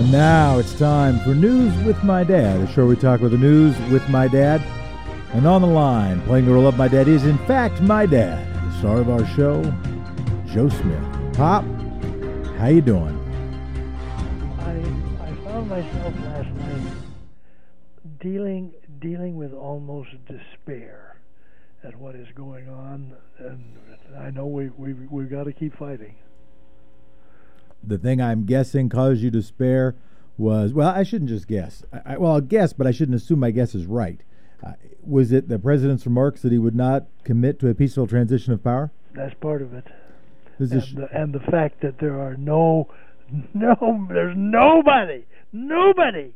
And now it's time for News with My Dad, a show we talk about the news with my dad. And on the line, playing the role of my dad, is in fact my dad, the star of our show, Joe Smith. Pop, how you doing? I I found myself last night dealing dealing with almost despair at what is going on, and I know we we we've got to keep fighting. The thing I'm guessing caused you despair was well, I shouldn't just guess. I, I, well, I'll guess, but I shouldn't assume my guess is right. Uh, was it the president's remarks that he would not commit to a peaceful transition of power? That's part of it. And, the, and the fact that there are no, no, there's nobody, nobody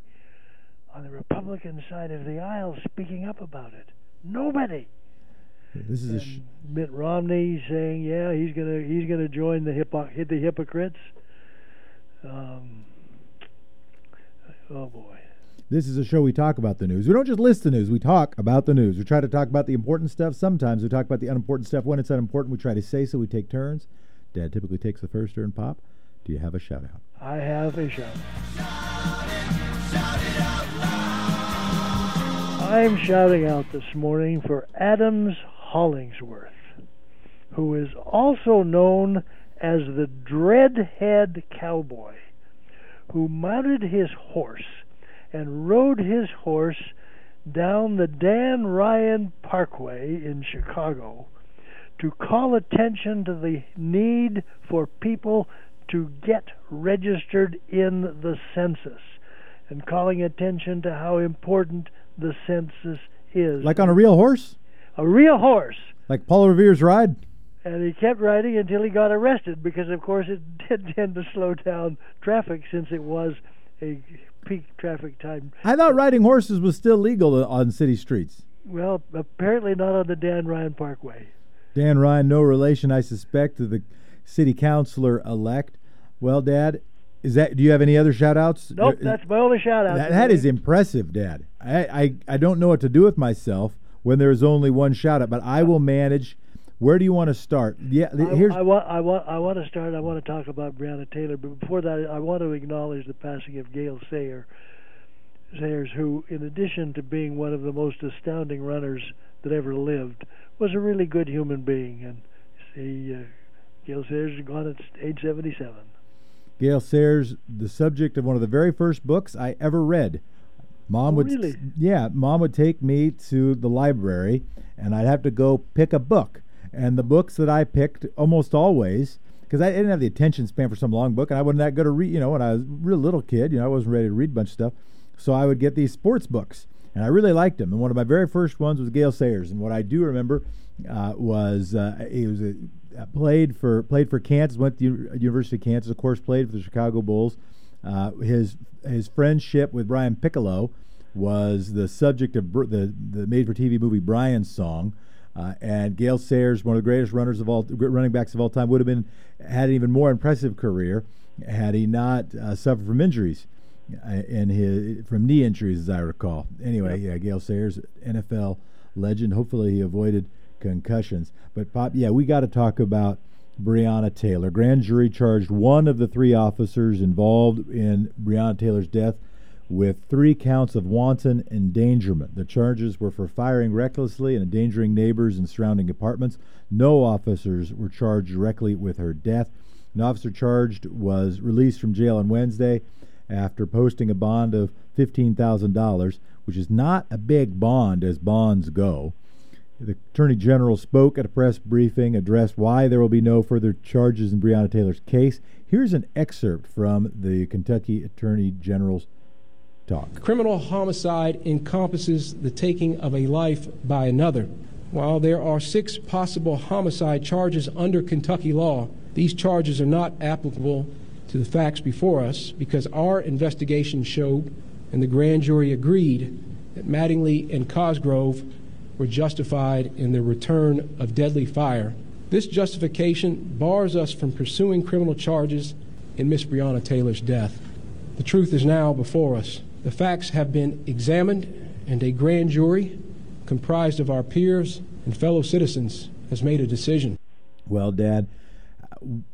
on the Republican side of the aisle speaking up about it. Nobody. this is a sh- Mitt Romney saying, "Yeah, he's gonna he's gonna join the hypo- hit the hypocrites." Um, oh boy. This is a show we talk about the news. We don't just list the news, we talk about the news. We try to talk about the important stuff. Sometimes we talk about the unimportant stuff. When it's unimportant, we try to say so. We take turns. Dad typically takes the first turn. Pop, do you have a shout out? I have a shout. I'm shouting out this morning for Adams Hollingsworth, who is also known as the Dreadhead Cowboy, who mounted his horse and rode his horse down the Dan Ryan Parkway in Chicago to call attention to the need for people to get registered in the census and calling attention to how important the census is. Like on a real horse? a real horse. Like Paul Revere's ride? And he kept riding until he got arrested because, of course, it did tend to slow down traffic since it was a peak traffic time. I thought riding horses was still legal on city streets. Well, apparently not on the Dan Ryan Parkway. Dan Ryan, no relation, I suspect, to the city councilor elect. Well, Dad, is that? Do you have any other shout outs? Nope, that's my only shout out. That, that is impressive, Dad. I, I, I don't know what to do with myself when there is only one shout out, but I will manage. Where do you want to start? Yeah, th- I, here's I want, I want, I want to start. I want to talk about Breonna Taylor, but before that, I want to acknowledge the passing of Gale Sayer, Sayers, who, in addition to being one of the most astounding runners that ever lived, was a really good human being. And see, uh, Gale Sayers is gone at age 77. Gale Sayers, the subject of one of the very first books I ever read. Mom Oh, would, really? yeah, Mom would take me to the library, and I'd have to go pick a book. And the books that I picked almost always, because I didn't have the attention span for some long book, and I wasn't that good to read. You know, when I was a real little kid, you know, I wasn't ready to read a bunch of stuff, so I would get these sports books, and I really liked them. And one of my very first ones was Gale Sayers, and what I do remember uh, was uh, he was a, uh, played for played for Kansas, went to U- University of Kansas, of course, played for the Chicago Bulls. Uh, his his friendship with Brian Piccolo was the subject of Br- the the made for TV movie Brian's Song. Uh, and Gale Sayers, one of the greatest runners of all running backs of all time, would have been had an even more impressive career had he not uh, suffered from injuries uh, in his from knee injuries, as I recall. Anyway, yeah, Gale Sayers, NFL legend. Hopefully, he avoided concussions. But Pop, yeah, we got to talk about Breonna Taylor. Grand jury charged one of the three officers involved in Breonna Taylor's death with three counts of wanton endangerment. The charges were for firing recklessly and endangering neighbors in surrounding apartments. No officers were charged directly with her death. An officer charged was released from jail on Wednesday after posting a bond of $15,000, which is not a big bond as bonds go. The Attorney General spoke at a press briefing, addressed why there will be no further charges in Breonna Taylor's case. Here's an excerpt from the Kentucky Attorney General's talk. Criminal homicide encompasses the taking of a life by another. While there are six possible homicide charges under Kentucky law, these charges are not applicable to the facts before us because our investigation showed and the grand jury agreed that Mattingly and Cosgrove were justified in their return of deadly fire. This justification bars us from pursuing criminal charges in Miss Breonna Taylor's death. The truth is now before us. The facts have been examined, and a grand jury comprised of our peers and fellow citizens has made a decision. Well, Dad,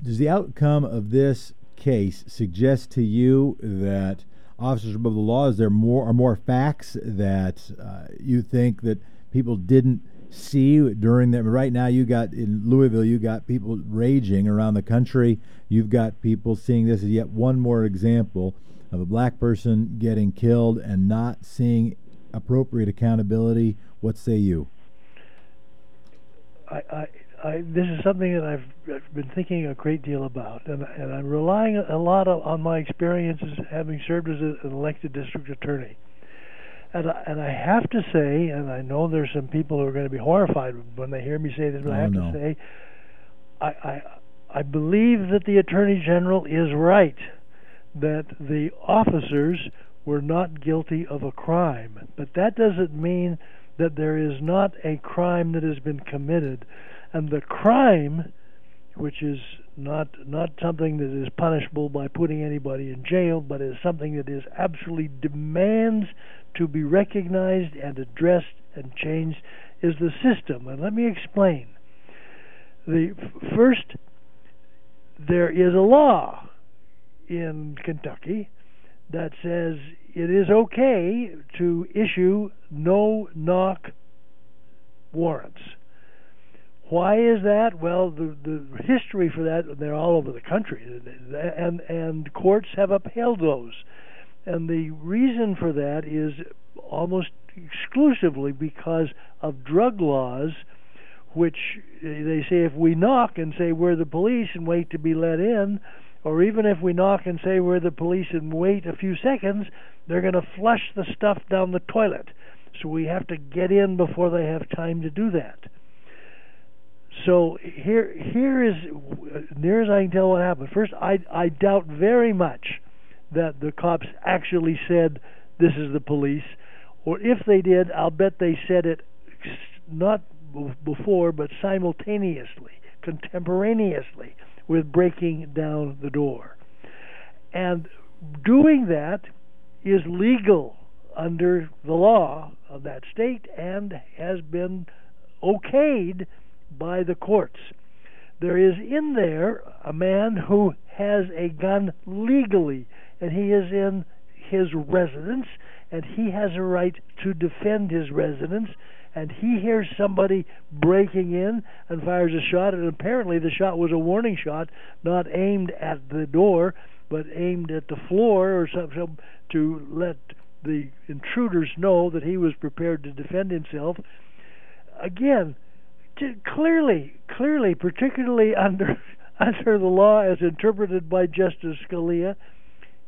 does the outcome of this case suggest to you that officers above the law is there more are more facts that uh, you think that people didn't see during that right now you got in Louisville you got people raging around the country you've got people seeing this as yet one more example of a black person getting killed and not seeing appropriate accountability what say you? I, I, I this is something that I've, I've been thinking a great deal about and, and I'm relying a lot of, on my experiences having served as a, an elected district attorney. And I, and I have to say, and I know there's some people who are going to be horrified when they hear me say this, but oh, I have no. to say, I, I I believe that the attorney general is right that the officers were not guilty of a crime, but that doesn't mean that there is not a crime that has been committed, and the crime, which is not not something that is punishable by putting anybody in jail, but is something that is absolutely demands to be recognized and addressed and changed is the system. And let me explain. The first, there is a law in Kentucky that says it is okay to issue no knock warrants. Why is that? Well, the the history for that they're all over the country, and and courts have upheld those. And the reason for that is almost exclusively because of drug laws, which they say if we knock and say we're the police and wait to be let in, or even if we knock and say we're the police and wait a few seconds, they're going to flush the stuff down the toilet. So we have to get in before they have time to do that. So here, here is near as I can tell what happened. First, I I doubt very much that the cops actually said this is the police, or if they did, I'll bet they said it not before but simultaneously, contemporaneously with breaking down the door. And doing that is legal under the law of that state and has been okayed by the courts. There is in there a man who has a gun legally, and he is in his residence, and he has a right to defend his residence. And he hears somebody breaking in and fires a shot, and apparently the shot was a warning shot, not aimed at the door, but aimed at the floor or something to let the intruders know that he was prepared to defend himself. Again, clearly, clearly, particularly under under the law as interpreted by Justice Scalia,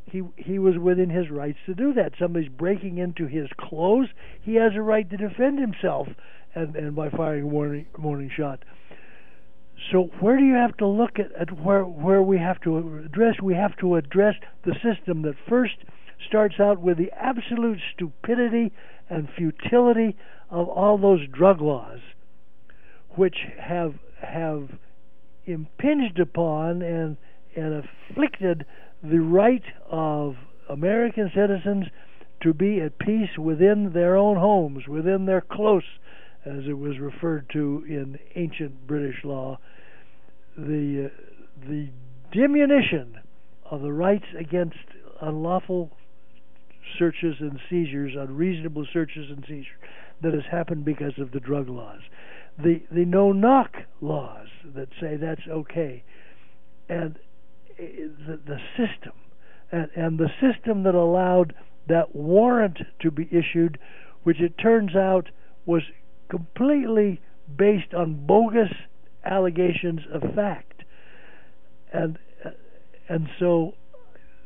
he he was within his rights to do that. Somebody's breaking into his clothes, he has a right to defend himself, and and by firing a warning warning shot. So where do you have to look at, at where where we have to address? We have to address the system that first starts out with the absolute stupidity and futility of all those drug laws which have have impinged upon and and afflicted the right of American citizens to be at peace within their own homes, within their close, as it was referred to in ancient British law. The uh, the diminution of the rights against unlawful searches and seizures, unreasonable searches and seizures, that has happened because of the drug laws the the no knock laws that say that's okay, and the the system, and and the system that allowed that warrant to be issued, which it turns out was completely based on bogus allegations of fact, and and so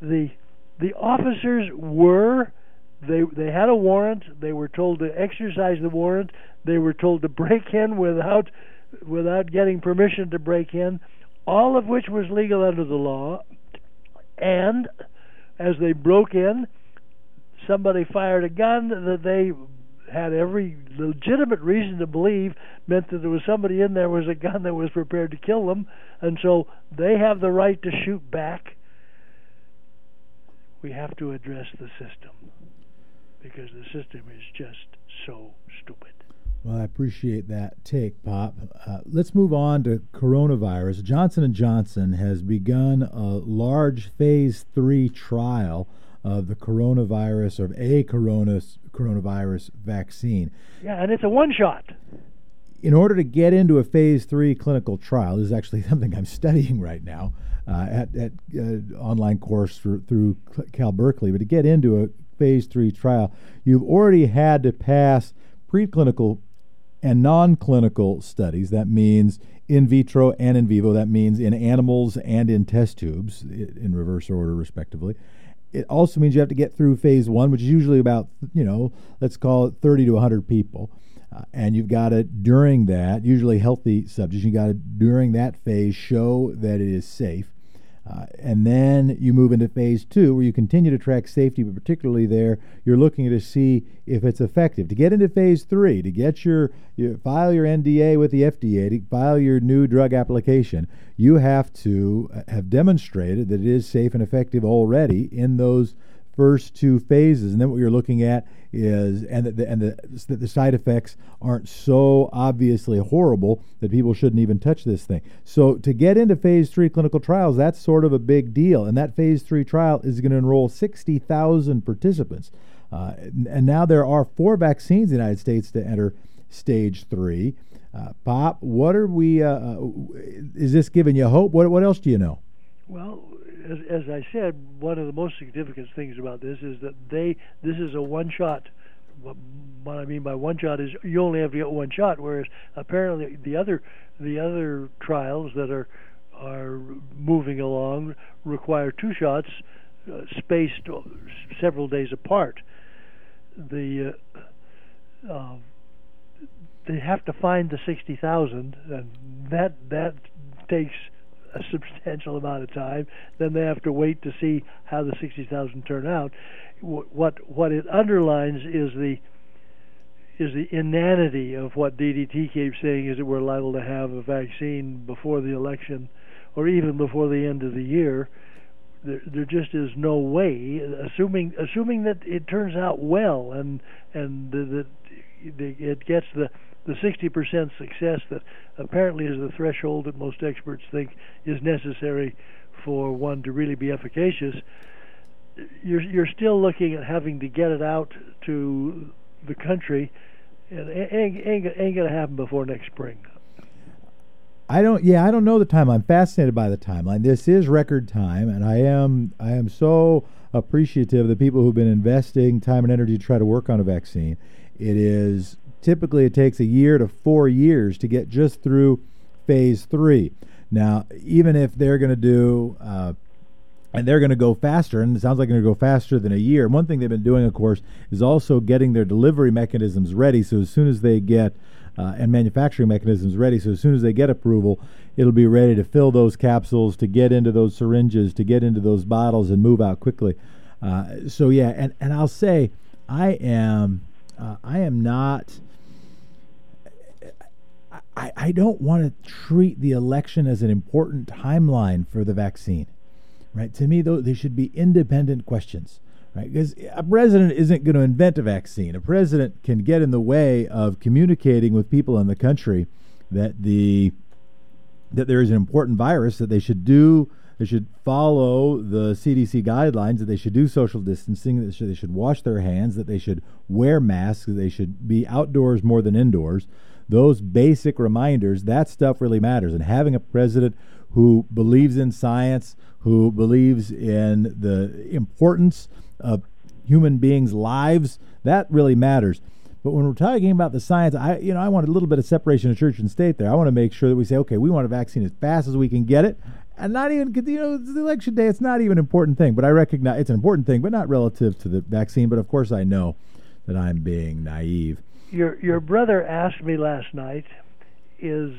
the the officers were they they had a warrant. They were told to exercise the warrant. They were told to break in without without getting permission to break in, all of which was legal under the law. And as they broke in, somebody fired a gun that they had every legitimate reason to believe meant that there was somebody in there was a gun that was prepared to kill them, and so they have the right to shoot back. We have to address the system because the system is just so stupid. Well, I appreciate that take, Pop. Uh, let's move on to coronavirus. Johnson and Johnson has begun a large phase three trial of the coronavirus or a corona, coronavirus vaccine. Yeah, and it's a one shot. In order to get into a phase three clinical trial, this is actually something I'm studying right now uh, at, at uh, online course through, through Cal Berkeley. But to get into a phase three trial, you've already had to pass preclinical and non clinical studies. That means in vitro and in vivo. That means in animals and in test tubes, in reverse order, respectively. It also means you have to get through phase one, which is usually about, you know, let's call it 30 to 100 people. Uh, and you've got to, during that, usually healthy subjects, you've got to, during that phase, show that it is safe. Uh, and then you move into phase two, where you continue to track safety, but particularly there, you're looking to see if it's effective. To get into phase three, to get your, your file your NDA with the FDA, to file your new drug application, you have to uh, have demonstrated that it is safe and effective already in those first two phases, and then what you're looking at is and the, and the the side effects aren't so obviously horrible that people shouldn't even touch this thing. So to get into phase three clinical trials, that's sort of a big deal, and that phase three trial is going to enroll sixty thousand participants, uh, and now there are four vaccines in the United States to enter stage three. Uh, Pop, what are we? Uh, uh is this giving you hope? What what else do you know? Well, as, as I said, one of the most significant things about this is that they this is a one shot. What, I mean by one shot is you only have to get one shot, whereas apparently the other the other trials that are are moving along require two shots uh, spaced several days apart. The uh, uh, they have to find the sixty thousand, and that that takes a substantial amount of time. Then they have to wait to see how the 60,000 turn out. What what it underlines is the is the inanity of what DDT keeps saying is that we're liable to have a vaccine before the election or even before the end of the year. There, there just is no way, assuming assuming that it turns out well and and that it gets the the 60% success that apparently is the threshold that most experts think is necessary for one to really be efficacious, you're you're still looking at having to get it out to the country, and it ain't, ain't, ain't going to happen before next spring. I don't. Yeah, I don't know the time. I'm fascinated by the timeline. This is record time, and I am. I am so appreciative of the people who've been investing time and energy to try to work on a vaccine. It is typically it takes a year to four years to get just through phase three. Now, even if they're going to do, uh, and they're going to go faster, and it sounds like they're going to go faster than a year. One thing they've been doing, of course, is also getting their delivery mechanisms ready. So as soon as they get uh, and manufacturing mechanisms ready, so as soon as they get approval, it'll be ready to fill those capsules, to get into those syringes, to get into those bottles, and move out quickly. Uh, so yeah, and and I'll say, I am, uh, I am not I, I don't want to treat the election as an important timeline for the vaccine, right? To me, though, they should be independent questions, right? Because a president isn't going to invent a vaccine. A president can get in the way of communicating with people in the country that the that there is an important virus that they should do they should follow the CDC guidelines, that they should do social distancing, that they should, wash their hands, that they should wear masks, that they should be outdoors more than indoors those basic reminders, that stuff really matters. And having a president who believes in science, who believes in the importance of human beings' lives, that really matters. But when we're talking about the science, I you know I want a little bit of separation of church and state there. I want to make sure that we say, okay, we want a vaccine as fast as we can get it, and not even you know it's election day. It's not even an important thing, but I recognize it's an important thing, but not relative to the vaccine. But of course, I know that I'm being naive your your brother asked me last night is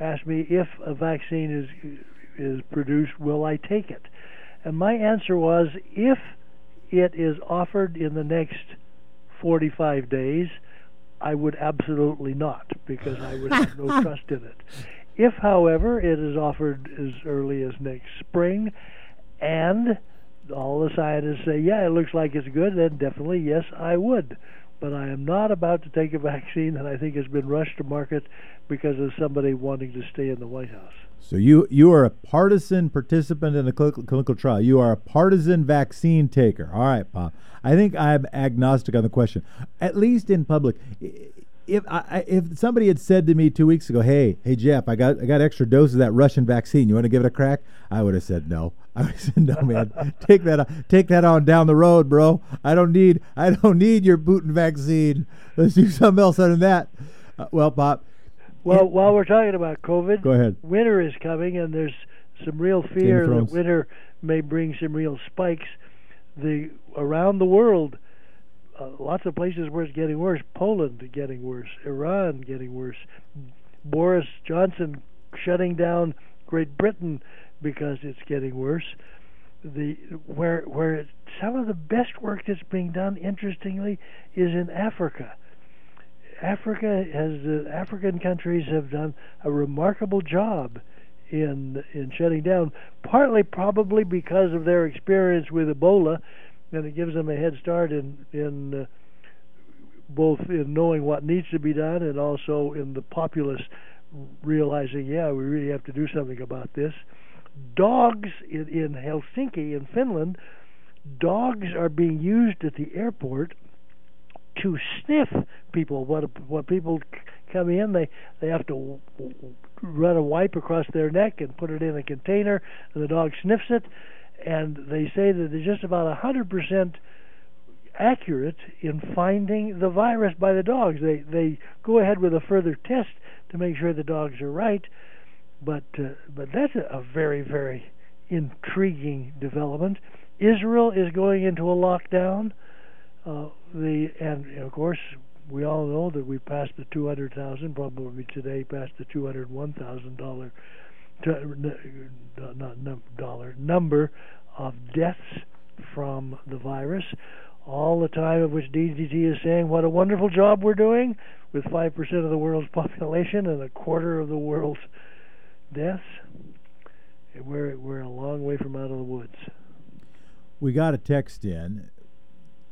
asked me if a vaccine is is produced, will I take it? And my answer was if it is offered in the next 45 days, I would absolutely not because I would have no trust in it. If, however, it is offered as early as next spring and all the scientists say, yeah, it looks like it's good, then definitely, yes, I would but I am not about to take a vaccine that I think has been rushed to market because of somebody wanting to stay in the White House. So you you are a partisan participant in a clinical, clinical trial. You are a partisan vaccine taker. All right, Bob. I think I'm agnostic on the question, at least in public. If I, if somebody had said to me two weeks ago, "Hey, hey Jeff, I got I got extra doses of that Russian vaccine. You want to give it a crack?" I would have said no. I said no, man. take that take that on down the road, bro. I don't need I don't need your Putin vaccine. Let's do something else other than that. Uh, well, Bob. Well, it, while we're talking about COVID, go ahead. Winter is coming, and there's some real fear that winter may bring some real spikes. The around the world uh, lots of places where it's getting worse. Poland getting worse. Iran getting worse. Boris Johnson shutting down Great Britain because it's getting worse. The where where it, some of the best work that's being done, interestingly, is in Africa. Africa has uh, African countries have done a remarkable job in in shutting down, partly probably because of their experience with Ebola and it gives them a head start in in uh, both in knowing what needs to be done and also in the populace realizing, yeah, we really have to do something about this. Dogs in, in Helsinki, in Finland, dogs are being used at the airport to sniff people. What what people come in, they they have to run a wipe across their neck and put it in a container, and the dog sniffs it and they say that they're just about a 100% accurate in finding the virus by the dogs. They they go ahead with a further test to make sure the dogs are right, but uh, but that's a, very very intriguing development. Israel is going into a lockdown. Uh, the and of course we all know that we passed the 200,000, probably today passed the 201,000 dollar dollar number of deaths from the virus. All the time of which DDT is saying what a wonderful job we're doing with 5% of the world's population and a quarter of the world's deaths. We're, we're a long way from out of the woods. We got a text in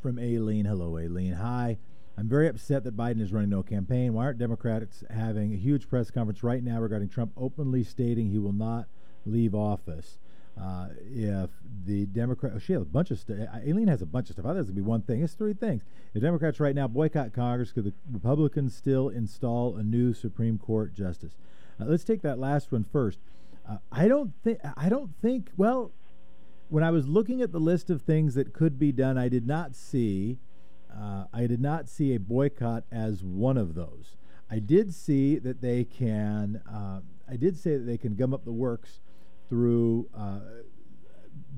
from Aileen. Hello, Aileen. Hi. I'm very upset that Biden is running no campaign. Why aren't Democrats having a huge press conference right now regarding Trump openly stating he will not leave office? Uh, if the Democrat, oh, she has a bunch of stuff. Aileen has a bunch of stuff. I thought it would be one thing. It's three things. The Democrats right now boycott Congress because the Republicans still install a new Supreme Court justice. Uh, let's take that last one first. Uh, I don't think. I don't think. Well, when I was looking at the list of things that could be done, I did not see uh, I did not see a boycott as one of those. I did see that they can. Uh, I did say that they can gum up the works through uh,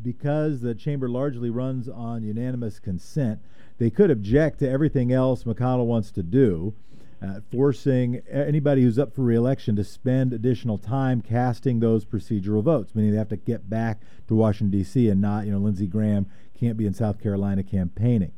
because the chamber largely runs on unanimous consent. They could object to everything else McConnell wants to do, uh, forcing anybody who's up for reelection to spend additional time casting those procedural votes, meaning they have to get back to Washington D.C. and not, you know, Lindsey Graham can't be in South Carolina campaigning.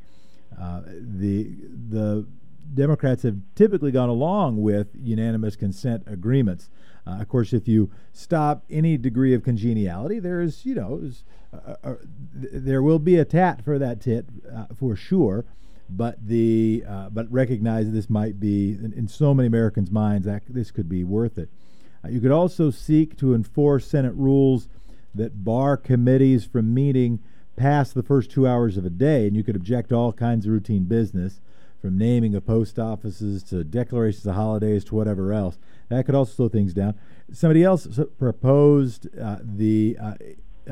Uh, the the Democrats have typically gone along with unanimous consent agreements. Uh, of course, if you stop any degree of congeniality, there's you know uh, uh, there will be a tat for that tit uh, for sure. But the uh, but recognize this might be in, in, so many Americans' minds that this could be worth it. you could also seek to enforce Senate rules that bar committees from meeting past the first two hours of a day, and you could object to all kinds of routine business, from naming of post offices to declarations of holidays to whatever else. That could also slow things down. Somebody else proposed uh, the uh,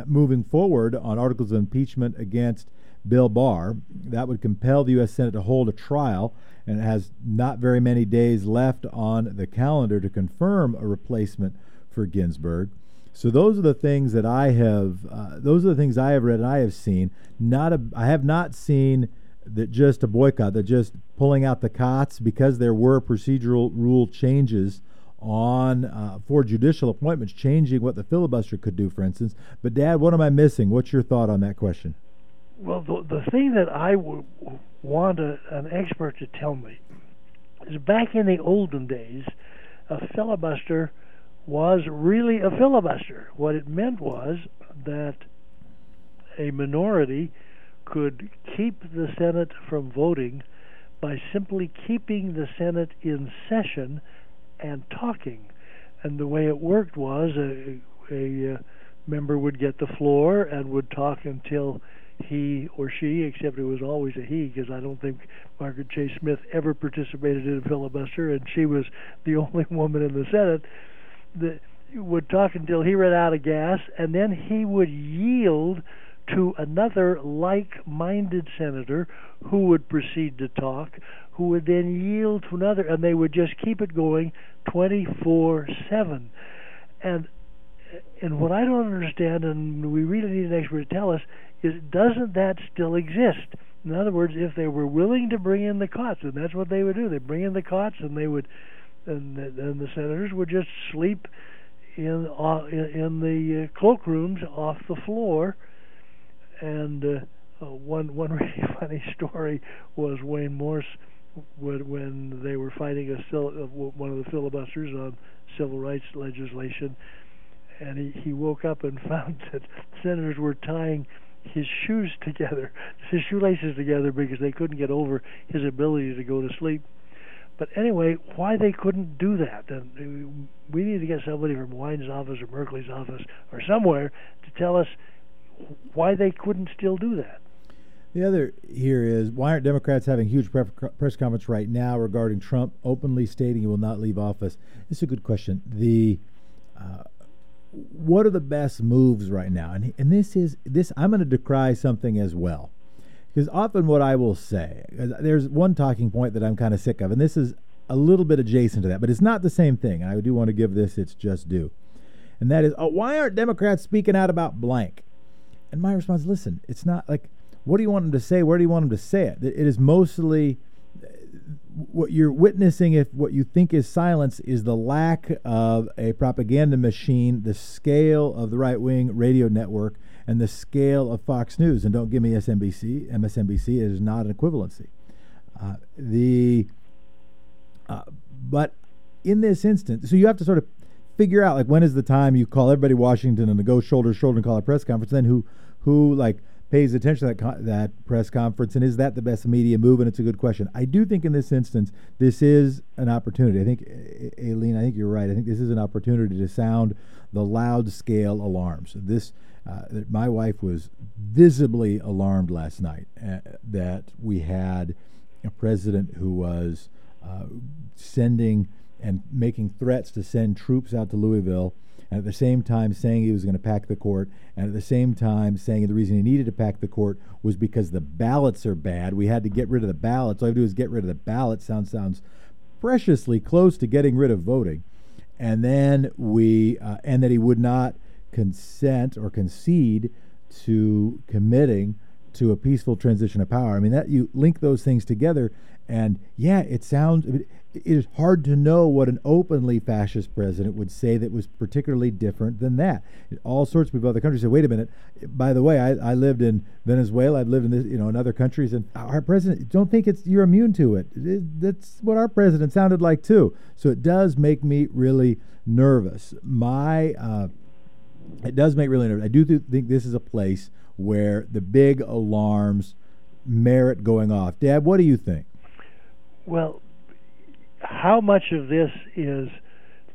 moving forward on articles of impeachment against Bill Barr. That would compel the U.S. Senate to hold a trial, and it has not very many days left on the calendar to confirm a replacement for Ginsburg. So those are the things that I have. Uh, those are the things I have read and I have seen. Not a. I have not seen that just a boycott. That just pulling out the cots because there were procedural rule changes on uh, for judicial appointments, changing what the filibuster could do, for instance. But Dad, what am I missing? What's your thought on that question? Well, the, the thing that I would want a, an expert to tell me is back in the olden days, a filibuster was really a filibuster. What it meant was that a minority could keep the Senate from voting by simply keeping the Senate in session and talking. And the way it worked was a, a, a uh, member would get the floor and would talk until he or she, except it was always a he, because I don't think Margaret Chase Smith ever participated in a filibuster, and she was the only woman in the Senate. That would talk until he ran out of gas, and then he would yield to another like-minded senator who would proceed to talk, who would then yield to another, and they would just keep it going 24/7. And and what I don't understand, and we really need an expert to tell us, is doesn't that still exist? In other words, if they were willing to bring in the cots, and that's what they would do, they bring in the cots, and they would, and, and the senators would just sleep in uh, in the uh, cloakrooms off the floor. And uh, one one really funny story was Wayne Morse when, when they were fighting a uh, one of the filibusters on civil rights legislation and he, he woke up and found that senators were tying his shoes together, his shoelaces together, because they couldn't get over his ability to go to sleep. But anyway, why they couldn't do that? And we need to get somebody from Wyden's office or Merkley's office or somewhere to tell us why they couldn't still do that. The other here is why aren't Democrats having huge press conference right now regarding Trump openly stating he will not leave office? It's a good question. The uh, what are the best moves right now? And and this is this I'm going to decry something as well, because often what I will say there's one talking point that I'm kind of sick of, and this is a little bit adjacent to that, but it's not the same thing. I do want to give this its just due, and that is, oh, why aren't Democrats speaking out about blank? And my response, listen, it's not like what do you want them to say? Where do you want them to say it? It is mostly what you're witnessing, if what you think is silence, is the lack of a propaganda machine, the scale of the right wing radio network, and the scale of Fox News. And don't give me SNBC, MSNBC. is not an equivalency. Uh, the uh, but in this instance, so you have to sort of figure out like when is the time you call everybody Washington and go shoulder to shoulder and call a press conference. Then who who like pays attention to that con- that press conference, and is that the best media move? And it's a good question. I do think in this instance, this is an opportunity. I think, Aileen, I think you're right. I think this is an opportunity to sound the loud scale alarms. This, uh, my wife was visibly alarmed last night uh, that we had a president who was uh, sending and making threats to send troops out to Louisville and at the same time saying he was going to pack the court, and at the same time saying the reason he needed to pack the court was because the ballots are bad. We had to get rid of the ballots. All I have to do is get rid of the ballots. Sounds sounds preciously close to getting rid of voting, and then we uh, and that he would not consent or concede to committing to a peaceful transition of power. I mean that you link those things together, and yeah, it sounds it is hard to know what an openly fascist president would say that was particularly different than that. All sorts of people other countries say, "Wait a minute." By the way, I, I lived in Venezuela. I've lived in this, you know, in other countries, and our president don't think it's you're immune to it. it. That's what our president sounded like too. So it does make me really nervous. My uh, it does make really nervous. I do th- think this is a place where the big alarms merit going off. Dad, what do you think? Well, how much of this is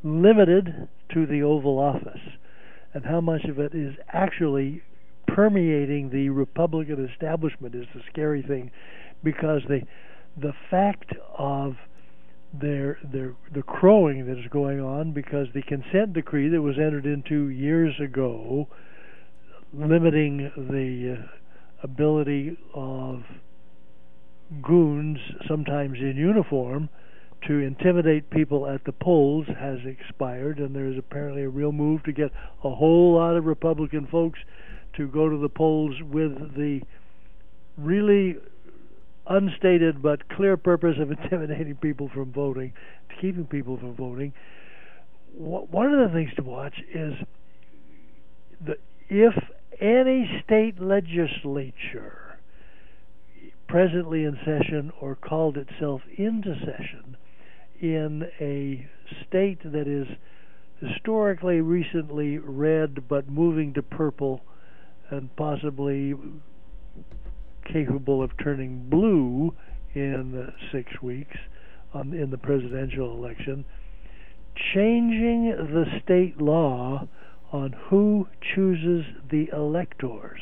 limited to the Oval Office? And how much of it is actually permeating the Republican establishment is the scary thing because the the fact of their their the crowing that is going on because the consent decree that was entered into years ago limiting the uh, ability of goons sometimes in uniform to intimidate people at the polls has expired, and there is apparently a real move to get a whole lot of Republican folks to go to the polls with the really unstated but clear purpose of intimidating people from voting, keeping people from voting. One of the things to watch is if any state legislature presently in session or called itself into session in a state that is historically recently red but moving to purple and possibly capable of turning blue in six weeks on, in the presidential election, changing the state law on who chooses the electors.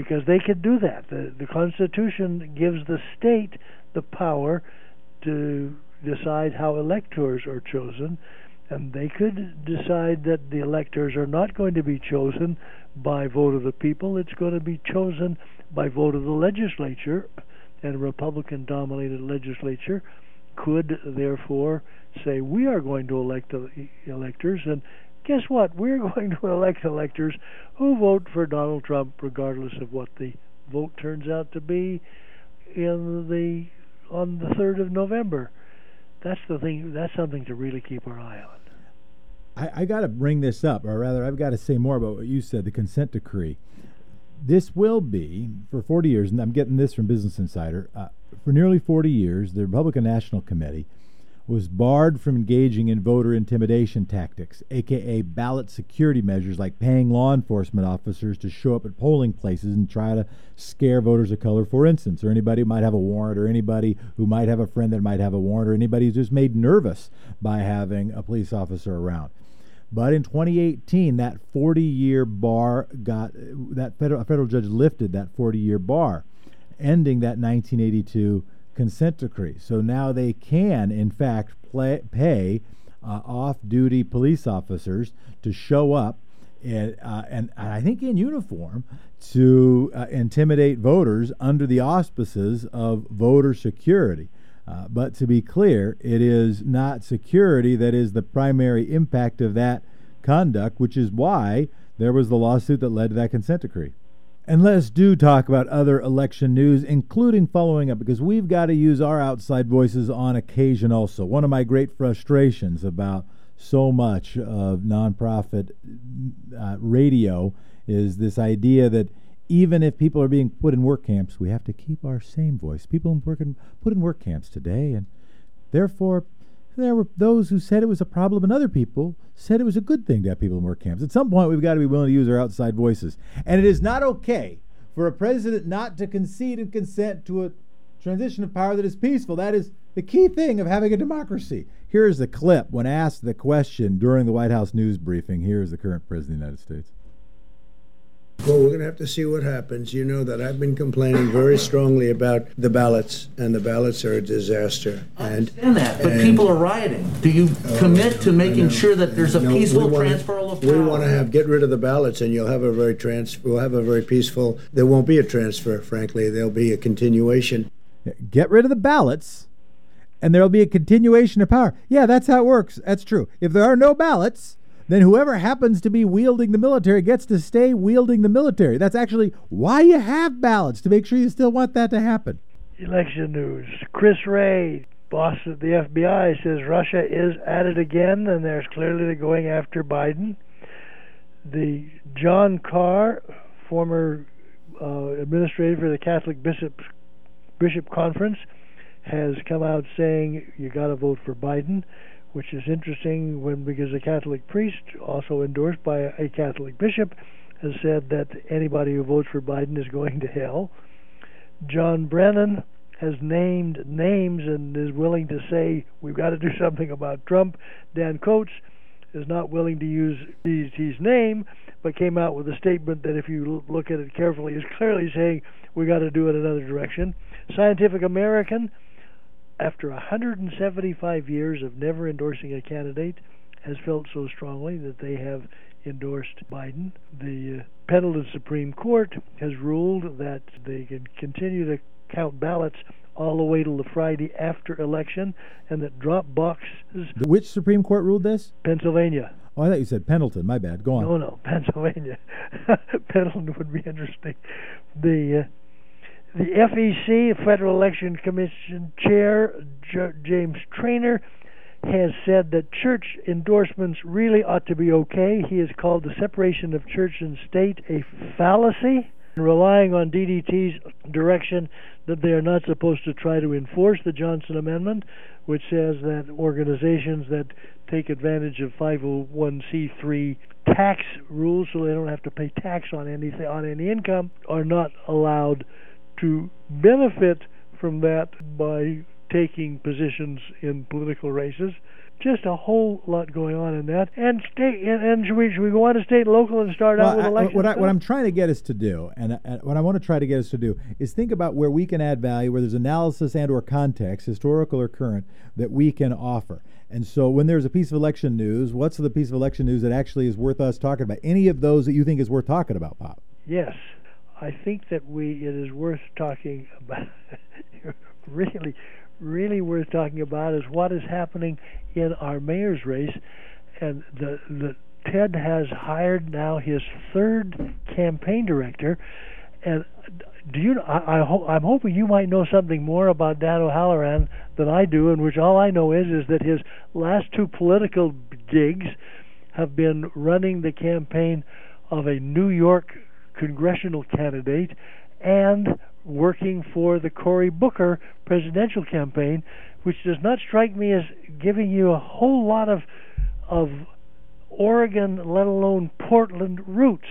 Because they could do that. The, the Constitution gives the state the power to decide how electors are chosen, and they could decide that the electors are not going to be chosen by vote of the people, it's going to be chosen by vote of the legislature, and a Republican dominated legislature could therefore say, We are going to elect the electors, and guess what? We're going to elect electors who vote for Donald Trump regardless of what the vote turns out to be in the on the 3rd of November. That's the thing. That's something to really keep our eye on. I, I got to bring this up, or rather, I've got to say more about what you said the consent decree. This will be, for 40 years, and I'm getting this from Business Insider, uh, for nearly 40 years, the Republican National Committee was barred from engaging in voter intimidation tactics, aka ballot security measures like paying law enforcement officers to show up at polling places and try to scare voters of color, for instance, or anybody who might have a warrant, or anybody who might have a friend that might have a warrant, or anybody who's just made nervous by having a police officer around. But in 2018, that 40 year bar got that federal, federal judge lifted that 40 year bar, ending that 1982 consent decree. So now they can, in fact, play, pay uh, off duty police officers to show up and, uh, and, and, I think in uniform to uh, intimidate voters under the auspices of voter security. Uh, but to be clear, it is not security that is the primary impact of that conduct, which is why there was the lawsuit that led to that consent decree. And let's do talk about other election news, including following up, because we've got to use our outside voices on occasion also. One of my great frustrations about so much of nonprofit uh, radio is this idea that even if people are being put in work camps, we have to keep our same voice. People in put in work camps today, and therefore there were those who said it was a problem, and other people said it was a good thing to have people in work camps. At some point, we've got to be willing to use our outside voices. And it is not okay for a president not to concede and consent to a transition of power that is peaceful. That is the key thing of having a democracy. Here's the clip when asked the question during the White House news briefing. Here's the current president of the United States. Well, we're going to have to see what happens. You know that I've been complaining very strongly about the ballots, and the ballots are a disaster. I understand that, but people are rioting. Do you uh, commit to making no, sure that there's a no, peaceful wanna, transfer of power? We want to have get rid of the ballots, and you'll have a very trans. We'll have a very peaceful. There won't be a transfer, frankly. There'll be a continuation. Get rid of the ballots, and there'll be a continuation of power. Yeah, that's how it works. That's true. If there are no ballots then whoever happens to be wielding the military gets to stay wielding the military. That's actually why you have ballots, to make sure you still want that to happen. Election news. Chris Wray, boss of the FBI, says Russia is at it again, and there's clearly going after Biden. The John Carr, former uh, administrator for the Catholic Bishop Bishop Conference, has come out saying you got to vote for Biden which is interesting when because a Catholic priest, also endorsed by a Catholic bishop, has said that anybody who votes for Biden is going to hell. John Brennan has named names and is willing to say we've got to do something about Trump. Dan Coats is not willing to use his name, but came out with a statement that, if you look at it carefully, is clearly saying we've got to do it another direction. Scientific American after 175 years of never endorsing a candidate, has felt so strongly that they have endorsed Biden. The uh, Pendleton Supreme Court has ruled that they can continue to count ballots all the way till the Friday after election, and that drop boxes. Which Supreme Court ruled this? Pennsylvania. Oh, I thought you said Pendleton. My bad. Go on. No, no, Pennsylvania. Pendleton would be interesting. The uh, the FEC, Federal Election Commission Chair J- James Trainor, has said that church endorsements really ought to be okay. He has called the separation of church and state a fallacy, relying on DDT's direction that they are not supposed to try to enforce the Johnson Amendment, which says that organizations that take advantage of 501c3 tax rules so they don't have to pay tax on anything on any income are not allowed to benefit from that by taking positions in political races. Just a whole lot going on in that. And state and, and should we should we go on to state and local and start Well, out with elections? what, I, what I'm trying to get us to do, and uh, what I want to try to get us to do, is think about where we can add value, where there's analysis and/or context, historical or current, that we can offer. And so, when there's a piece of election news, what's the piece of election news that actually is worth us talking about? Any of those that you think is worth talking about, Pop? Yes, I think that we it is worth talking about. really, really worth talking about is what is happening in our mayor's race, and the the Ted has hired now his third campaign director, and do you? I, I ho- I'm hoping you might know something more about Dan O'Halloran than I do, in which all I know is is that his last two political gigs have been running the campaign of a New York congressional candidate and working for the Cory Booker presidential campaign, which does not strike me as giving you a whole lot of of Oregon, let alone Portland roots.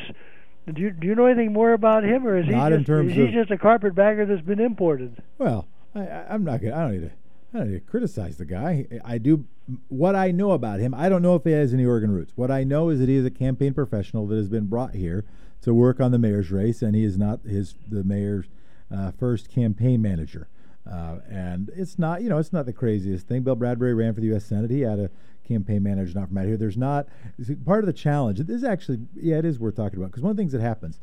Do you, do you know anything more about him, or is he Not just in terms is he just a carpetbagger that's been imported? Well, I, I'm not gonna. I don't need to. I don't need to criticize the guy. I do what I know about him. I don't know if he has any Oregon roots. What I know is that he is a campaign professional that has been brought here to work on the mayor's race, and he is not his the mayor's uh, first campaign manager. Uh, and it's not, you know, it's not the craziest thing. Bill Bradbury ran for the U.S. Senate. He had a campaign manager not from out here. There's not part of the challenge. This is actually, yeah, it is worth talking about because one of the things that happens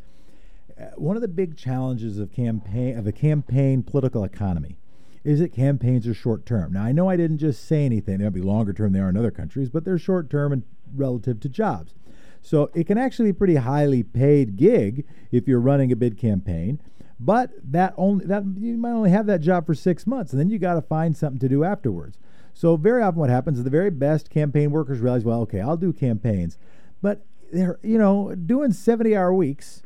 uh, one of the big challenges of campaign of the campaign political economy is that campaigns are short term. Now I know I didn't just say anything; they might be longer term they are in other countries, but they're short term and relative to jobs. So it can actually be a pretty highly paid gig if you're running a bid campaign. But that only that you might only have that job for six months, and then you got to find something to do afterwards. So very often, what happens is the very best campaign workers realize, well, okay, I'll do campaigns, but they're you know doing seventy hour weeks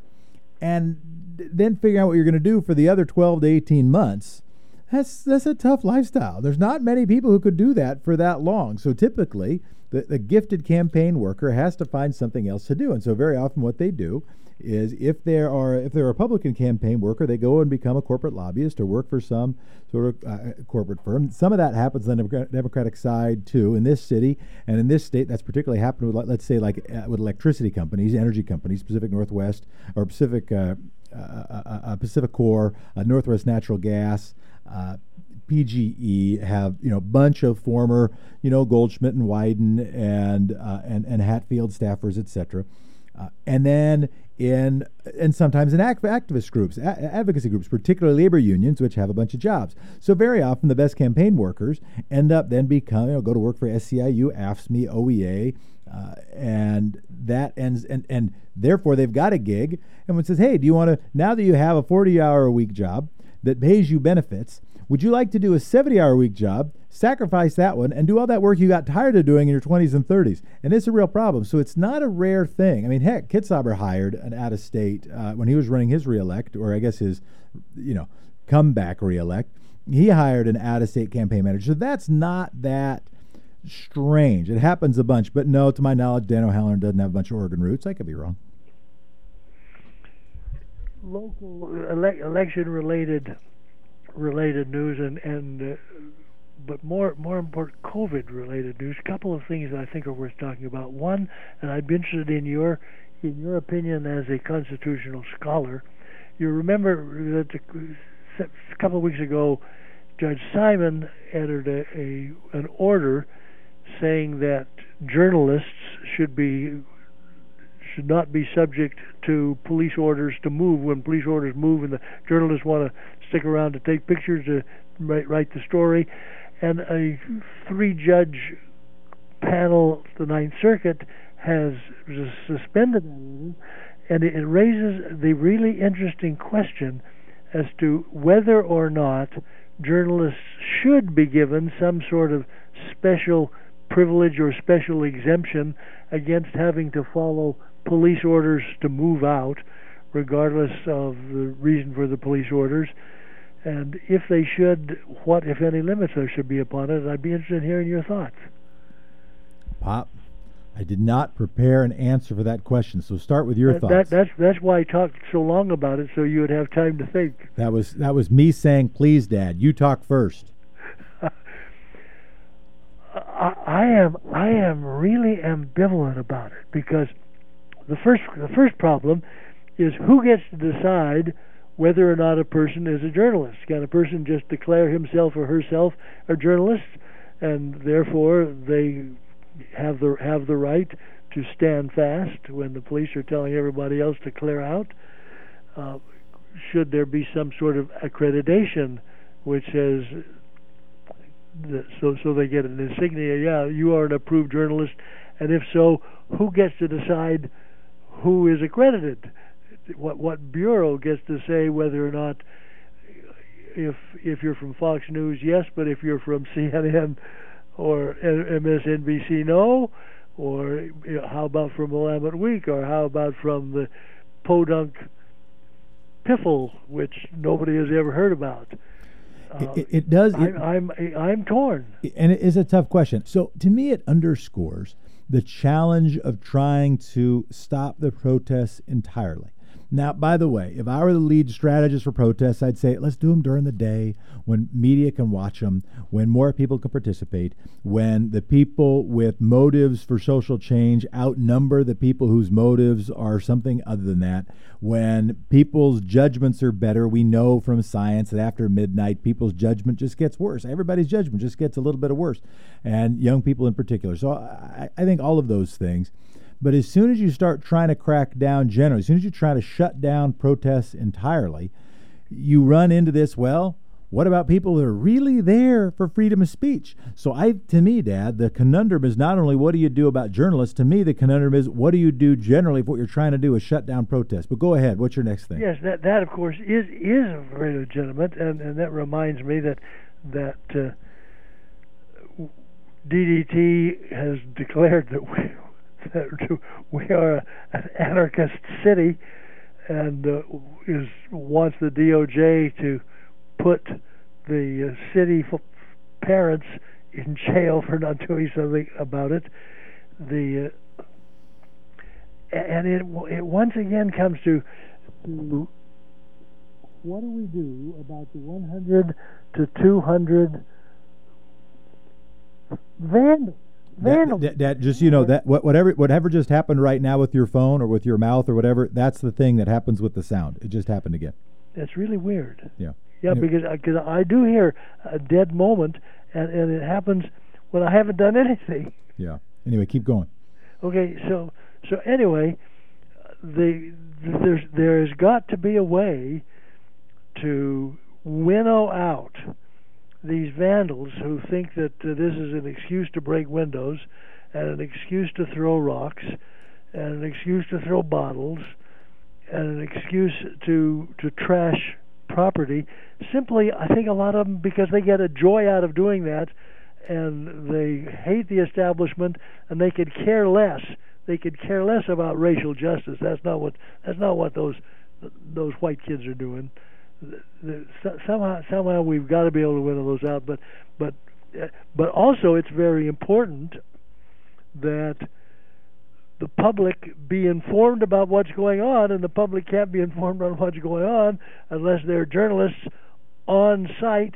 and then figuring out what you're going to do for the other 12 to 18 months that's that's a tough lifestyle there's not many people who could do that for that long so typically the, the gifted campaign worker has to find something else to do and so very often what they do is if there are if they're a Republican campaign worker, they go and become a corporate lobbyist or work for some sort of uh, corporate firm. Some of that happens on the Democratic side too. In this city and in this state, that's particularly happened with, let's say, like uh, with electricity companies, energy companies, Pacific Northwest or Pacific uh, uh, uh, uh, PacifiCorp, Northwest Natural Gas. Uh, PGE have you know a bunch of former you know Goldschmidt and Wyden and uh, and and Hatfield staffers, etc. Uh, and then in and sometimes in activist groups, a- advocacy groups, particularly labor unions, which have a bunch of jobs. So very often the best campaign workers end up then become you know go to work for SEIU, AFSCME, OEA, uh, and that ends and and therefore they've got a gig. And one says, hey, do you want to now that you have a forty hour a week job that pays you benefits? Would you like to do a 70 hour week job, sacrifice that one, and do all that work you got tired of doing in your 20s and 30s? And it's a real problem. So it's not a rare thing. I mean, heck, Kitzhaber hired an out of state uh, when he was running his reelect, or I guess his, you know, comeback reelect. He hired an out of state campaign manager. So that's not that strange. It happens a bunch. But no, to my knowledge, Dan O'Halloran doesn't have a bunch of Oregon roots. I could be wrong. Local ele- election related related news and and uh, but more more important COVID related news. A couple of things that I think are worth talking about. One, and I'd be interested in your in your opinion as a constitutional scholar. You remember that the, a couple of weeks ago, Judge Simon entered a, a an order saying that journalists should be should not be subject to police orders to move. When police orders move and the journalists want to stick around to take pictures to write, write the story. And a three judge panel the ninth circuit has suspended and it raises the really interesting question as to whether or not journalists should be given some sort of special privilege or special exemption against having to follow police orders to move out, regardless of the reason for the police orders. And if they should, what, if any, limits there should be upon it? I'd be interested in hearing your thoughts. Pop, I did not prepare an answer for that question. So start with your that, thoughts. That, that's that's why I talked so long about it, so you would have time to think. That was that was me saying, "Please, Dad, you talk first. I, I am I am really ambivalent about it because the first the first problem is who gets to decide whether or not a person is a journalist. Can a person just declare himself or herself a journalist, and therefore they have the have the right to stand fast when the police are telling everybody else to clear out? Uh, should there be some sort of accreditation which says so so they get an insignia? Yeah, you are an approved journalist, and if so, who gets to decide who is accredited? What what bureau gets to say whether or not if if you're from Fox News, yes, but if you're from CNN or MSNBC, no, or you know, how about from Willamette Week, or how about from the Podunk Piffle, which nobody has ever heard about. Uh, it, it, does. I'm, I'm I'm torn, and it is a tough question. So to me, it underscores the challenge of trying to stop the protests entirely. Now, by the way, if I were the lead strategist for protests, I'd say let's do them during the day when media can watch them, when more people can participate, when the people with motives for social change outnumber the people whose motives are something other than that, when people's judgments are better. We know from science that after midnight, people's judgment just gets worse. Everybody's judgment just gets a little bit worse, and young people in particular. So I, I think all of those things. But as soon as you start trying to crack down generally, as soon as you try to shut down protests entirely, you run into this. Well, what about people that are really there for freedom of speech? So, I, to me, Dad, the conundrum is not only what do you do about journalists. To me, the conundrum is what do you do generally if what you're trying to do is shut down protests. But go ahead. What's your next thing? Yes, that that of course is is very legitimate, and and that reminds me that that. Uh, DDT has declared that we, we are an anarchist city and uh, is wants the DOJ to put the uh, city parents in jail for not doing something about it. The uh, and it it once again comes to, to what do we do about the 100 to 200 vandals? That, that, that, just you know that whatever whatever just happened right now with your phone or with your mouth or whatever that's the thing that happens with the sound. It just happened again. That's really weird. Yeah. Yeah anyway. because uh, because I do hear a dead moment and and it happens when I haven't done anything. Yeah. Anyway keep going. Okay so so anyway the there's there's got to be a way to winnow out these vandals who think that uh, this is an excuse to break windows and an excuse to throw rocks and an excuse to throw bottles and an excuse to to trash property simply i think a lot of them because they get a joy out of doing that and they hate the establishment and they could care less they could care less about racial justice. That's not what that's not what those those white kids are doing somehow somehow we've got to be able to winnow those out. But but uh, but also it's very important that the public be informed about what's going on, and the public can't be informed on what's going on unless there are journalists on site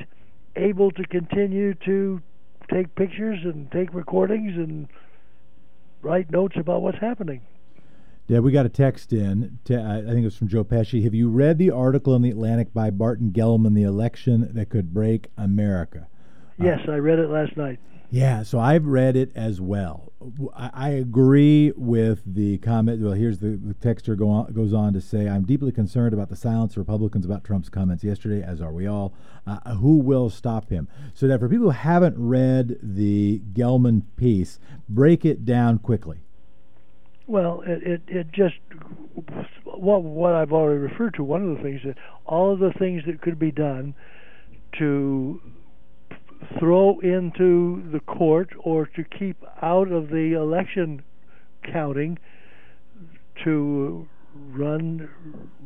able to continue to take pictures and take recordings and write notes about what's happening. Yeah, we got a text in. To, I think it was from Joe Pesci. Have you read the article in the Atlantic by Barton Gellman, "The Election That Could Break America"? Yes, uh, I read it last night. Yeah, so I've read it as well. I, I agree with the comment. Well, here's the, the texter go on, goes on to say, "I'm deeply concerned about the silence of Republicans about Trump's comments yesterday, as are we all. Uh, who will stop him?" So that for people who haven't read the Gellman piece, break it down quickly. Well, it, it, it just what what I've already referred to. One of the things that all of the things that could be done to throw into the court or to keep out of the election counting to run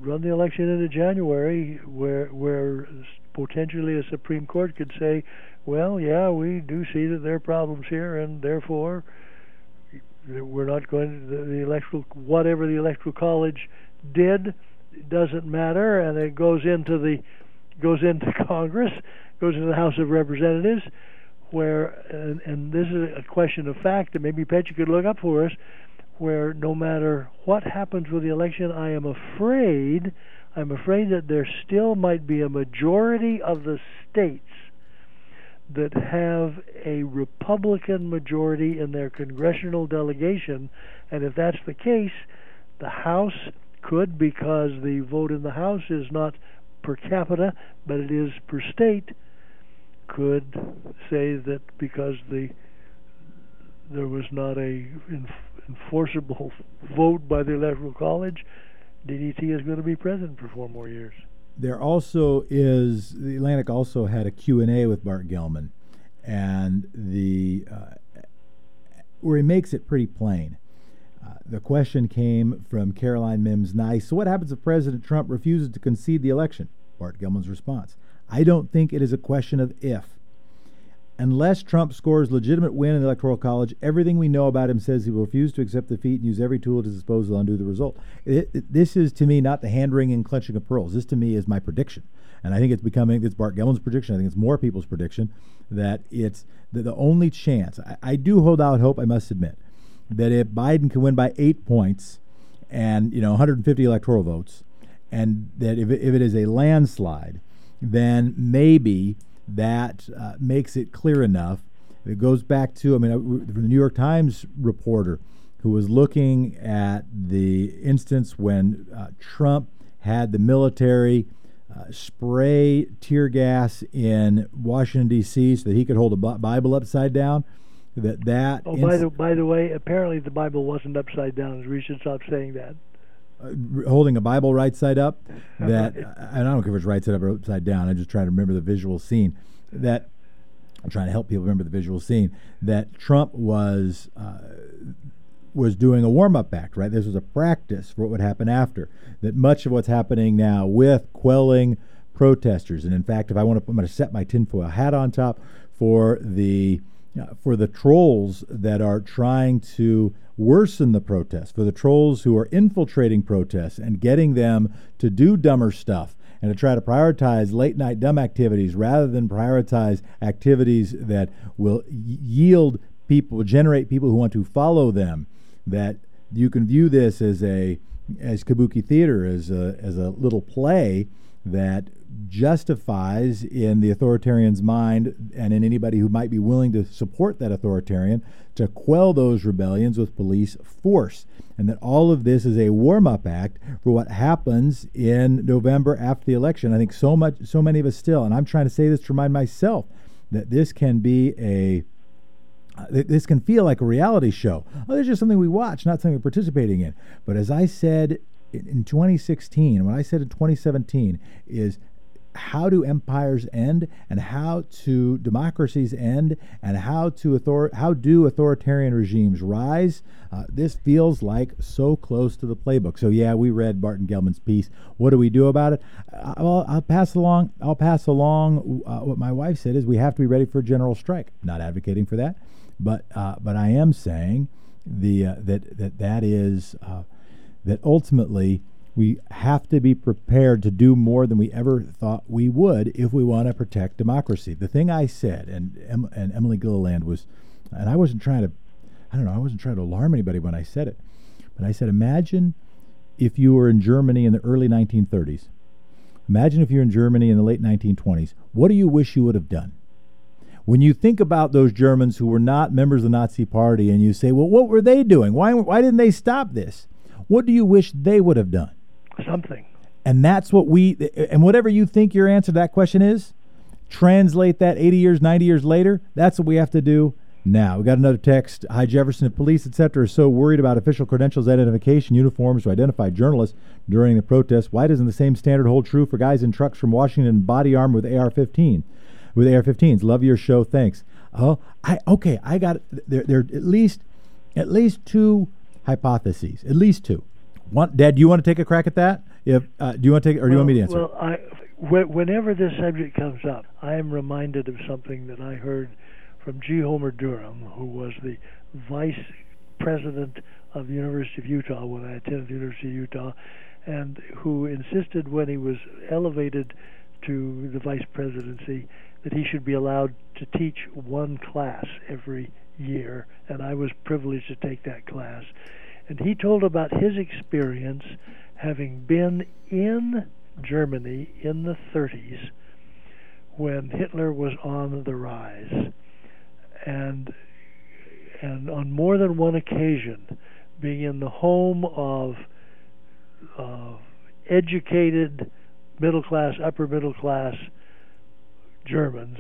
run the election into January where where potentially a Supreme Court could say, well, yeah, we do see that there are problems here and therefore we're not going to the, the electoral whatever the electoral college did doesn't matter, and it goes into the goes into Congress, goes into the House of Representatives, where and, and this is a question of fact that maybe Pet you could look up for us, where no matter what happens with the election, I am afraid, I'm afraid that there still might be a majority of the states that have a Republican majority in their congressional delegation, and if that's the case, the House could, because the vote in the House is not per capita, but it is per state, could say that because the there was not a enforceable vote by the electoral college, DDT is going to be president for four more years there also is the Atlantic also had a Q&A with Bart Gellman and the uh, where he makes it pretty plain. Uh, the question came from Caroline Mimbs Nice. So, what happens if President Trump refuses to concede the election? Bart Gellman's response I don't think it is a question of if. Unless Trump scores legitimate win in the Electoral College, everything we know about him says he will refuse to accept defeat and use every tool at his disposal to undo the result. It, it, this is, to me, not the hand wringing and clenching of pearls. This, to me, is my prediction. And I think it's becoming, it's Bart Gellman's prediction. I think it's more people's prediction that it's the, the only chance. I, I do hold out hope, I must admit, that if Biden can win by eight points and, you know, 150 electoral votes, and that if if it is a landslide, then maybe that uh, makes it clear enough. It goes back to, I mean, uh, the New York Times reporter who was looking at the instance when uh, Trump had the military uh, spray tear gas in Washington D.C. so that he could hold a Bible upside down. That that. Oh, by the by the way, apparently the Bible wasn't upside down. We should stop saying that. Uh, holding a Bible right side up. That I don't care if it's right side up or upside down. I'm just trying to remember the visual scene. That I'm trying to help people remember the visual scene. That Trump was uh, was doing a warm up act. Right, this was a practice for what would happen after. That much of what's happening now with quelling protesters, and in fact, if I want to, I'm going to set my tinfoil hat on top for the uh, Uh, for the trolls that are trying to worsen the protests, for the trolls who are infiltrating protests and getting them to do dumber stuff and to try to prioritize late night dumb activities rather than prioritize activities that will yield people, generate people who want to follow them. That you can view this as a as kabuki theater, as a as a little play that justifies in the authoritarian's mind and in anybody who might be willing to support that authoritarian to quell those rebellions with police force. And that all of this is a warm up act for what happens in November after the election. I think so much so many of us still, and I'm trying to say this to remind myself that this can be a this can feel like a reality show. Oh, there's just something we watch, not something we're participating in. But as I said in 2016, what I said in 2017 is how do empires end and how do democracies end and how to author- how do authoritarian regimes rise? Uh, this feels like so close to the playbook. So yeah we read Barton Gellman's piece. What do we do about it? I'll, I'll pass along I'll pass along uh, what my wife said is we have to be ready for a general strike. Not advocating for that but uh, but I am saying the uh, that that that is uh, that ultimately we have to be prepared to do more than we ever thought we would if we want to protect democracy. The thing I said, and and Emily Gilliland was, and I wasn't trying to, I don't know, I wasn't trying to alarm anybody when I said it, but I said, imagine if you were in Germany in the early 1930s. Imagine if you're in Germany in the late 1920s. What do you wish you would have done? When you think about those Germans who were not members of the Nazi Party, and you say, well, what were they doing? Why, why didn't they stop this? What do you wish they would have done? Something. And that's what we, and whatever you think your answer to that question is, translate that 80 years, 90 years later. That's what we have to do now. We got another text. Hi, Jefferson. Police, etc., are so worried about official credentials identification uniforms to identify journalists during the protest. Why doesn't the same standard hold true for guys in trucks from Washington body armed with AR-15? With AR-15s. Love your show. Thanks. Oh, I okay. I got there. There are at least at least two hypotheses. At least two. One, Dad, do you want to take a crack at that? If uh, do you want to take, or do you want me to answer? Well, I, whenever this subject comes up, I am reminded of something that I heard from G. Homer Durham, who was the vice president of the University of Utah when I attended the University of Utah, and who insisted when he was elevated to the vice presidency that he should be allowed to teach one class every year, and I was privileged to take that class. And he told about his experience having been in Germany in the 30s when Hitler was on the rise. And and on more than one occasion, being in the home of educated middle class, upper middle class Germans,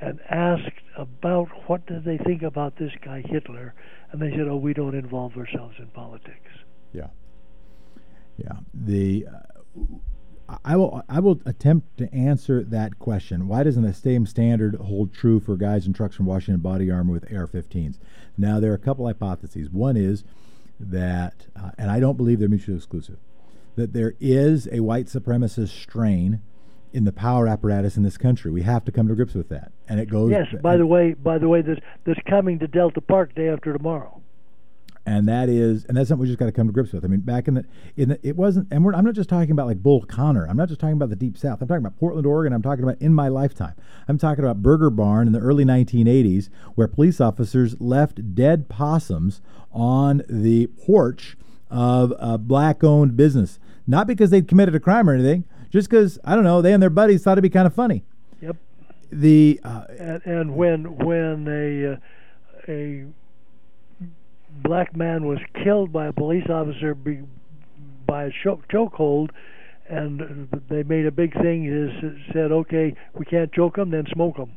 and asked about what did they think about this guy Hitler, and they said, "Oh, we don't involve ourselves in politics." Yeah, yeah. The uh, I will I will attempt to answer that question. Why doesn't the same standard hold true for guys in trucks from Washington body armor with AR-15s? Now there are a couple hypotheses. One is that, uh, and I don't believe they're mutually exclusive, that there is a white supremacist strain in the power apparatus in this country. We have to come to grips with that, and it goes. Yes. By the way, by the way, that's that's coming to Delta Park day after tomorrow. And that is, and that's something we just got to come to grips with. I mean, back in the, in the, it wasn't, and I'm not just talking about like Bull Connor. I'm not just talking about the Deep South. I'm talking about Portland, Oregon. I'm talking about in my lifetime. I'm talking about Burger Barn in the early 1980s, where police officers left dead possums on the porch of a black-owned business, not because they'd committed a crime or anything, just because I don't know, they and their buddies thought it'd be kind of funny. Yep. The uh, and, and when when a uh, a black man was killed by a police officer be, by a choke chokehold, and they made a big thing. Is said, okay, we can't choke them, then smoke them.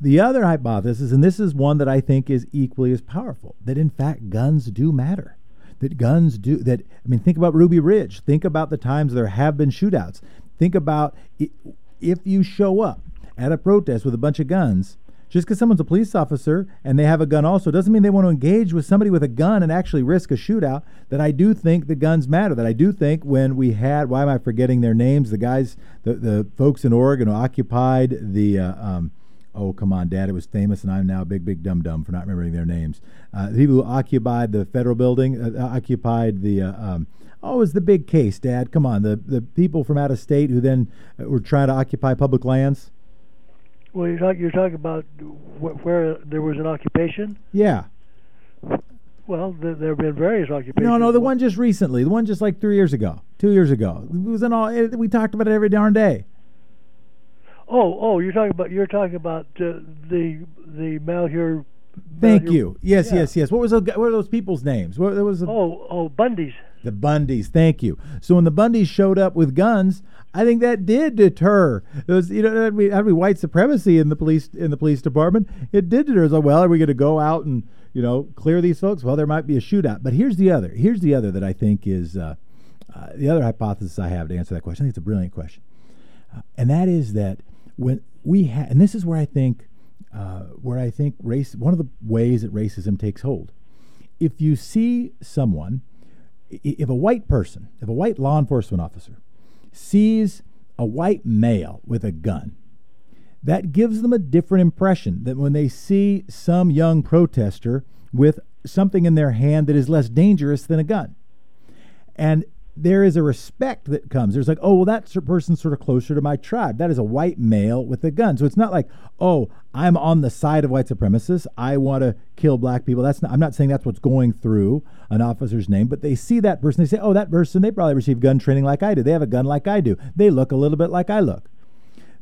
The other hypothesis, and this is one that I think is equally as powerful, that in fact guns do matter. That guns do that. I mean, think about Ruby Ridge. Think about the times there have been shootouts. Think about if you show up at a protest with a bunch of guns just because someone's a police officer and they have a gun also doesn't mean they want to engage with somebody with a gun and actually risk a shootout. That I do think the guns matter. That I do think when we had, why am I forgetting their names? The guys, the, the folks in Oregon who occupied the, uh, um, oh, come on, Dad, it was famous and I'm now a big, big dum dum for not remembering their names. Uh, the people who occupied the federal building, uh, occupied the, uh, um, Oh, it was the big case, Dad. Come on, the the people from out of state who then uh, were trying to occupy public lands. Well, you're talking you're talking about wh- where there was an occupation. Yeah. Well, there, there have been various occupations. No, no, the one just recently, the one just like three years ago, two years ago. It was in all. It, we talked about it every darn day. Oh, oh, you're talking about you're talking about uh, the the Malheur. Thank you. Yes, yeah. yes, yes. What was what were those people's names? What there was? A, oh, oh, Bundy's. The Bundys. Thank you. So when the Bundys showed up with guns, I think that did deter. It was you know we, had we white supremacy in the police in the police department, it did deter. It's like, well, are we going to go out and you know clear these folks? Well, there might be a shootout. But here's the other. Here's the other that I think is uh, uh, the other hypothesis I have to answer that question. I think it's a brilliant question, uh, and that is that when we have, and this is where I think uh, where I think race one of the ways that racism takes hold. If you see someone, if a white person, if a white law enforcement officer sees a white male with a gun, that gives them a different impression than when they see some young protester with something in their hand that is less dangerous than a gun. And there is a respect that comes. There's like, oh, well, that person's sort of closer to my tribe. That is a white male with a gun. So it's not like, oh, I'm on the side of white supremacists. I want to kill black people. That's not, I'm not saying that's what's going through an officer's name, but they see that person. They say, oh, that person, they probably received gun training like I did. They have a gun like I do. They look a little bit like I look.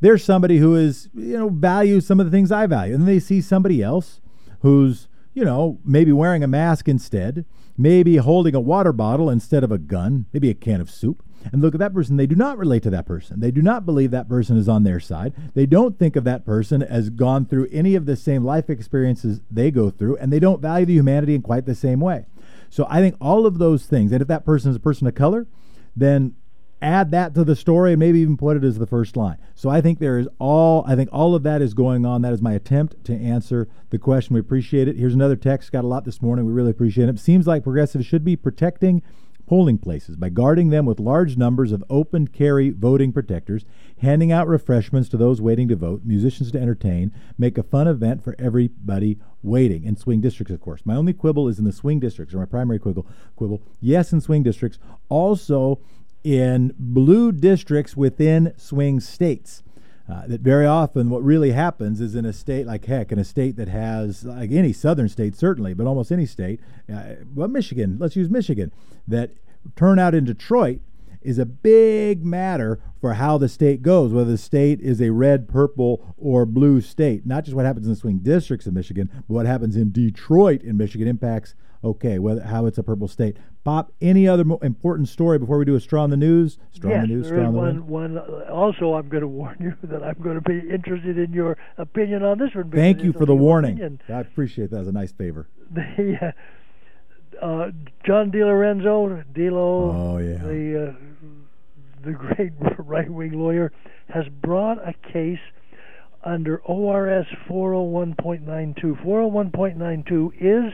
There's somebody who is, you know, values some of the things I value. And they see somebody else who's, you know, maybe wearing a mask instead maybe holding a water bottle instead of a gun, maybe a can of soup, and look at that person. They do not relate to that person. They do not believe that person is on their side. They don't think of that person as gone through any of the same life experiences they go through, and they don't value the humanity in quite the same way. So I think all of those things, and if that person is a person of color, then add that to the story and maybe even put it as the first line. So I think there is all I think all of that is going on. That is my attempt to answer the question. We appreciate it. Here's another text. Got a lot this morning. We really appreciate it. Seems like progressives should be protecting polling places by guarding them with large numbers of open carry voting protectors, handing out refreshments to those waiting to vote, musicians to entertain, make a fun event for everybody waiting in swing districts, of course. My only quibble is in the swing districts, or my primary quibble. Quibble, yes, in swing districts, also in blue districts within swing states. Uh, that very often what really happens is in a state like heck, in a state that has, like any southern state certainly, but almost any state, uh, well, Michigan, let's use Michigan, that turnout in Detroit is a big matter for how the state goes, whether the state is a red, purple, or blue state. Not just what happens in the swing districts of Michigan, but what happens in Detroit in Michigan impacts okay, whether how it's a purple state. Pop, any other important story before we do a straw in the news? Straw yes, in the news, straw in the one, one. uh, Also, I'm going to warn you that I'm going to be interested in your opinion on this one. Thank you for the warning. opinion. I appreciate that as a nice favor. The, uh, uh, John DiLorenzo, Dilo, Oh, yeah. the uh, the great right-wing lawyer, has brought a case under ORS 401.92. 401.92 is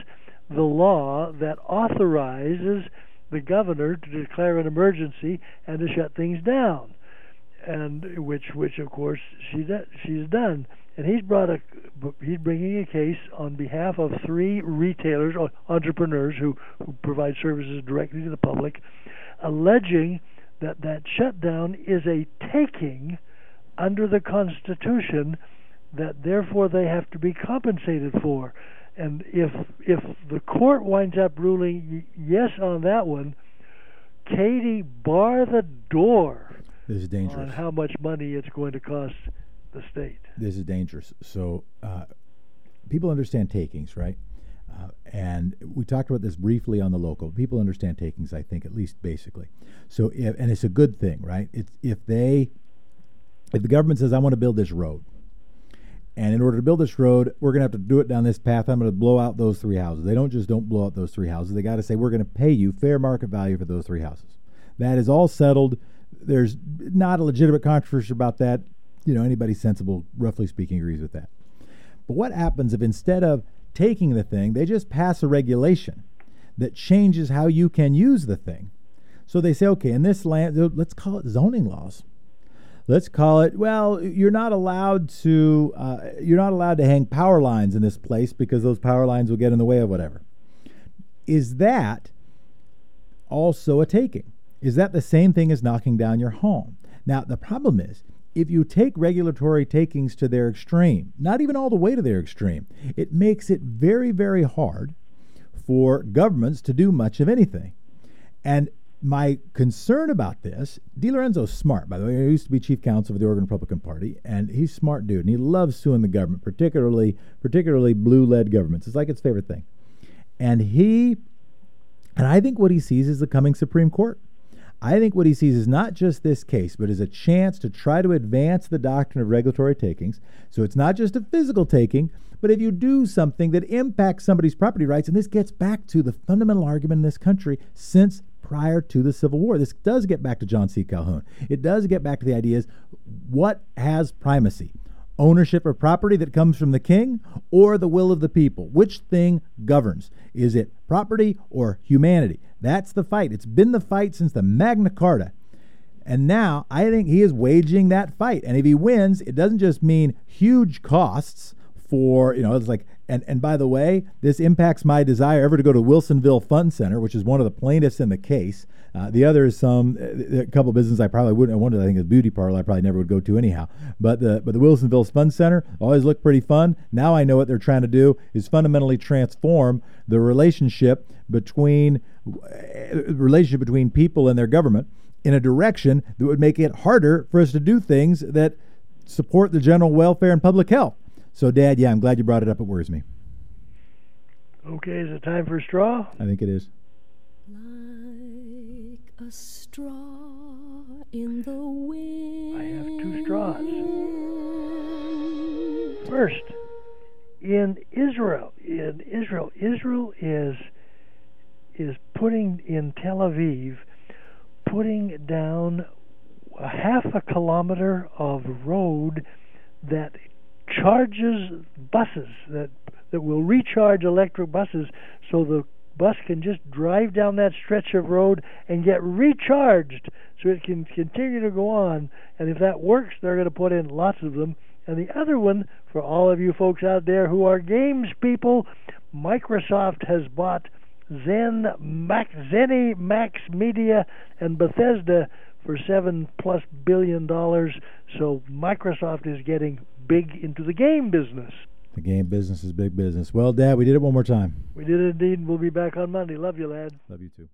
the law that authorizes the governor to declare an emergency and to shut things down, and which, which of course she do, she's done. And he's brought a he's bringing a case on behalf of three retailers or entrepreneurs who, who provide services directly to the public, alleging that that shutdown is a taking under the Constitution that therefore they have to be compensated for. And if if the court winds up ruling yes on that one, Katie, bar the door This is dangerous. on how much money it's going to cost the state. This is dangerous. So, uh, people understand takings, right? Uh, and we talked about this briefly on the local. People understand takings, I think, at least basically. So, if, and it's a good thing, right? It's if they, if the government says, "I want to build this road," and in order to build this road, we're going to have to do it down this path. I'm going to blow out those three houses. They don't just don't blow out those three houses. They got to say we're going to pay you fair market value for those three houses. That is all settled. There's not a legitimate controversy about that. You know, anybody sensible, roughly speaking, agrees with that. But what happens if instead of taking the thing, they just pass a regulation that changes how you can use the thing? So they say, okay, in this land, let's call it zoning laws. Let's call it. Well, you're not allowed to. Uh, you're not allowed to hang power lines in this place because those power lines will get in the way of whatever. Is that also a taking? Is that the same thing as knocking down your home? Now, the problem is if you take regulatory takings to their extreme, not even all the way to their extreme, it makes it very, very hard for governments to do much of anything. And my concern about this, DiLorenzo's smart, by the way. He used to be chief counsel for the Oregon Republican Party, and he's a smart dude, and he loves suing the government, particularly particularly blue-led governments. It's like its favorite thing. And he, and I think what he sees is the coming Supreme Court. I think what he sees is not just this case, but is a chance to try to advance the doctrine of regulatory takings. So it's not just a physical taking, but if you do something that impacts somebody's property rights, and this gets back to the fundamental argument in this country since prior to the Civil War. This does get back to John C. Calhoun. It does get back to the ideas what has primacy? Ownership of property that comes from the king or the will of the people? Which thing governs? Is it property or humanity? That's the fight. It's been the fight since the Magna Carta. And now I think he is waging that fight. And if he wins, it doesn't just mean huge costs for, you know, it's like, and, and by the way, this impacts my desire ever to go to Wilsonville Fun Center, which is one of the plaintiffs in the case. Uh, the other is some a couple of businesses I probably wouldn't. One I think a beauty parlor I probably never would go to anyhow. But the but the Wilsonville Fun Center always looked pretty fun. Now I know what they're trying to do is fundamentally transform the relationship between uh, relationship between people and their government in a direction that would make it harder for us to do things that support the general welfare and public health. So, Dad, yeah, I'm glad you brought it up. It worries me. Okay, is it time for a straw? I think it is. Like a straw in the wind. I have two straws. First, in Israel, in Israel, Israel is is putting in Tel Aviv, putting down a half a kilometer of road that charges buses that that will recharge electric buses so the bus can just drive down that stretch of road and get recharged so it can continue to go on. And if that works, they're going to put in lots of them. And the other one, for all of you folks out there who are games people, Microsoft has bought Zen, Max, Zenny, Max Media, and Bethesda for seven plus billion dollars. So Microsoft is getting big into the game business. The game business is big business. Well, Dad, we did it one more time. We did it indeed. We'll be back on Monday. Love you, lad. Love you too.